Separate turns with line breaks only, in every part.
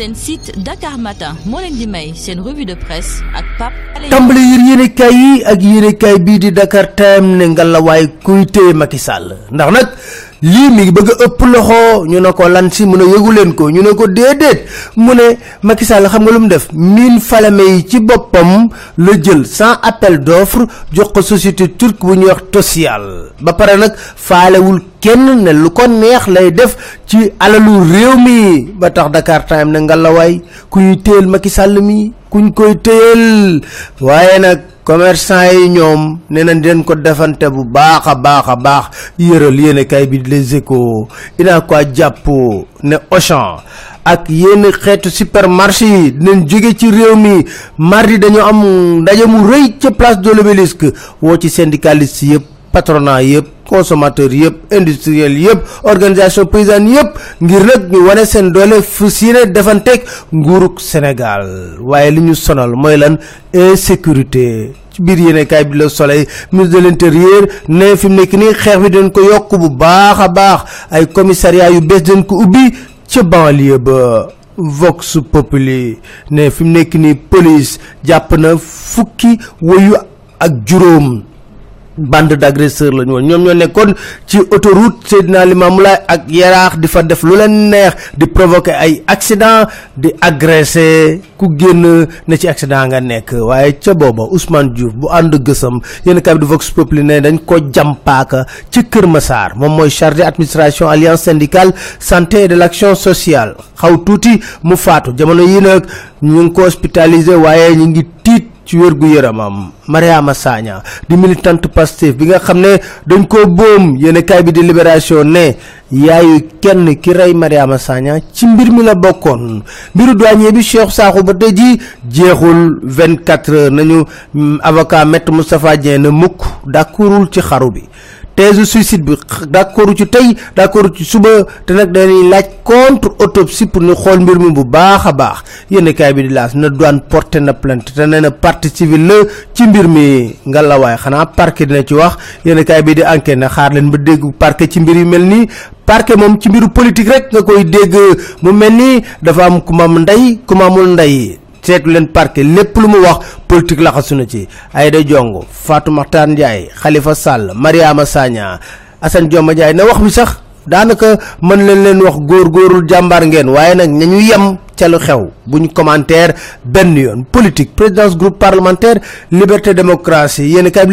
seen site Dakar Matin. Moo leen di may seen revue de presse ak Pape Alé
tàmbali yéenekaay yi ak yéenekaay bii di Dakar Time ne ngalawaay kuy téye Macky Sall. Ndax nag lii mi bëgg ëpp loxo. ñu ne ko lan si mu ne yëgu leen ko ñu ne ko déedéet. mu Macky Sall xam nga lu mu def? mine falame yi ci boppam la jël sans appel d'offre jox ko société turque bu ñuy wax Tosyal ba pare nag faalewul kenn ne lu ko neex lay def ci alalu réew mi. ba tax Dakar Time ne ngalawaay ku ñuy Macky Sall mi kuñ koy téyel. waaye nag commerçant yi ñoom nee nañ den ko defante bu baax a baax a baax. Yëral yéene kay bi les ina ko jàpp ne Auchan ak yenn xeetu supermarché yi dinañ jóge ci réew mi. Mardi dañu am ndaje mu rëy ca place de l'Obélisque woo ci syndicaliste yëpp patronat yëpp consommateur yëpp industriel yëpp organisation paysanne yëpp ngir nag ñu wane seen doole yéene defanteeg nguurug Sénégal. Waaye li ñu sonal mooy lan? Insécurité. Ci biir yéene kaay bi Le Soleil ministre de l'intérieur ne fi mu nekk nii xeex bi dañ ko yokk bu baax a baax. Ay commissariat yu bees dañ ko ubbi ca banlieue ba. Vox Populi ne fi mu nekk nii police jàpp na fukki woyu ak juróom bande d'agresseur lañu woon. Ñoom ñoo nekkoon ci autoroute Seydina Limamou Laye ak yaraax di fa def lu leen neex di provoquer ay accident di agresser ku génn ne ci accident nga nekk. Waaye ca booba Ousmane Diouf bu ànd gësam yéen kay bi di Vox Populi ne dañ ko jàmpaaka ci Kër Massar. Moom mooy chargé administration alliance syndicale santé et de l'action sociale. Xaw tuuti mu faatu. Jamono yi nag ñu ngi ko hospitalisé waaye ñu ngi ci wérgu yaramam Mariama Sagna di militante Pastef bi nga xam ne dañ ko boom yéen kaay bi di libération ne yaayu kenn ki rey Mariama Sagna ci mbir mi la bokkoon. Mbiru douanier bi Cheikh Sakho ba tey ji jeexul 24 heures nañu avocat maître Moustapha Dieng ne mukk d'accordul ci xaru bi thèse suicide bi. D'accord ci tey d'accord ci suba te nag dañuy laaj contre autopsie pour ñu xool mbir mi bu baax a baax. Yéen kaay bi di laas na douane porté na plainte te nee na partie civile la ci mbir mi. Nga la waay xanaa parquet dina ci wax. Yéen kaay bi di enquête na xaar leen ba dégg parquet ci mbir yu mel nii. Parquet moom ci mbiru politique rek nga koy dégg. Mu mel ni dafa am ku ma am ndey ku ma amul ndey seetu leen parquet lépp lu mu wax politique laxasu na ci. Aïda Diongo Fatou Makhtar Ndiaye Khalifa Sall Mariama Sagna Assane Dioma Ndiaye na wax bi sax daanaka mën leen leen wax góor-góorul jàmbaar ngeen waaye nag nañu yem ca lu xew. Bu ñu commentaire benn yoon. Politique présidence groupe parlementaire liberté démocratie. Yéen kay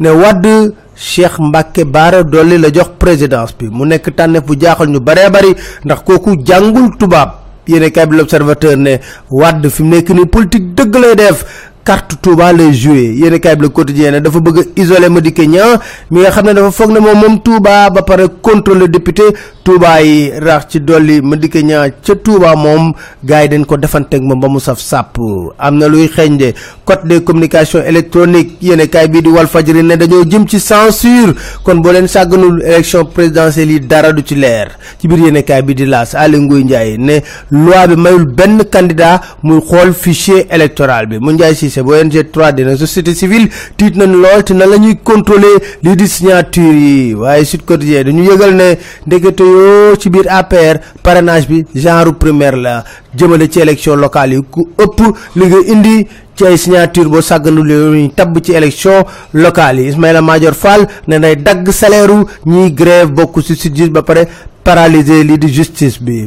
ne Wade Cheikh Mbacke Baara dolli la jox présidence bi. Mu nekk tànneef bu jaaxal ñu baree bari ndax kooku jàngul tubaab yéene kay bi l'observateur ne Wade fi mu nekk ni politique dëgg lay def carte Touba lay joué yéene kay bi le quotidien dafa bëgg isoler Madické Niang mi nga xam ne dafa foog ne moom moom Touba ba pare contrôle député Touba yi rax ci dolli Madické Niang ca Touba moom gars yi dañ ko defanteeg moom ba mu saf sàpp. Am na luy xeeñ de. Code des communications électroniques yéene kay bii di Walfadjri ne dañoo jëm ci censure. Kon boo leen sàgganul élection présidentielle yi dara du ci leer. Ci yéene kay bi di laas Aly Ngouille Ndiaye ne loi bi mayul benn candidat muy xool fichier électoral bi. Mu Ndiaye Cissé bu ONG 3D na société civile tiit nañ lool te na la ñuy contrôler lii di signature yi waaye Sud Quotidien dañu yëgal ne ndekete yoo ci biir APR parrainage bi genre primaire la. Jëmale ci élection locale yi ku ëpp li nga indi ci ay signature boo sàgganul ñu tabb ci élection locale Ismaïla Madior Fall ne day dagg salaire u ñiy grève bokk ci sudjust ba pare paralyser lii di justice bi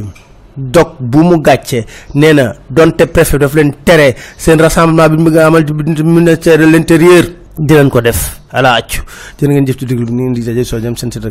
dog bu mu gàcce. Nee na donte préfet daf leen tere seen rassemblement bi mu nga amal ci ministère de l'intérieur. Di leen ko def. Ala accu. Jërë ngeen jëf ci déglu bi di jaje jëm site de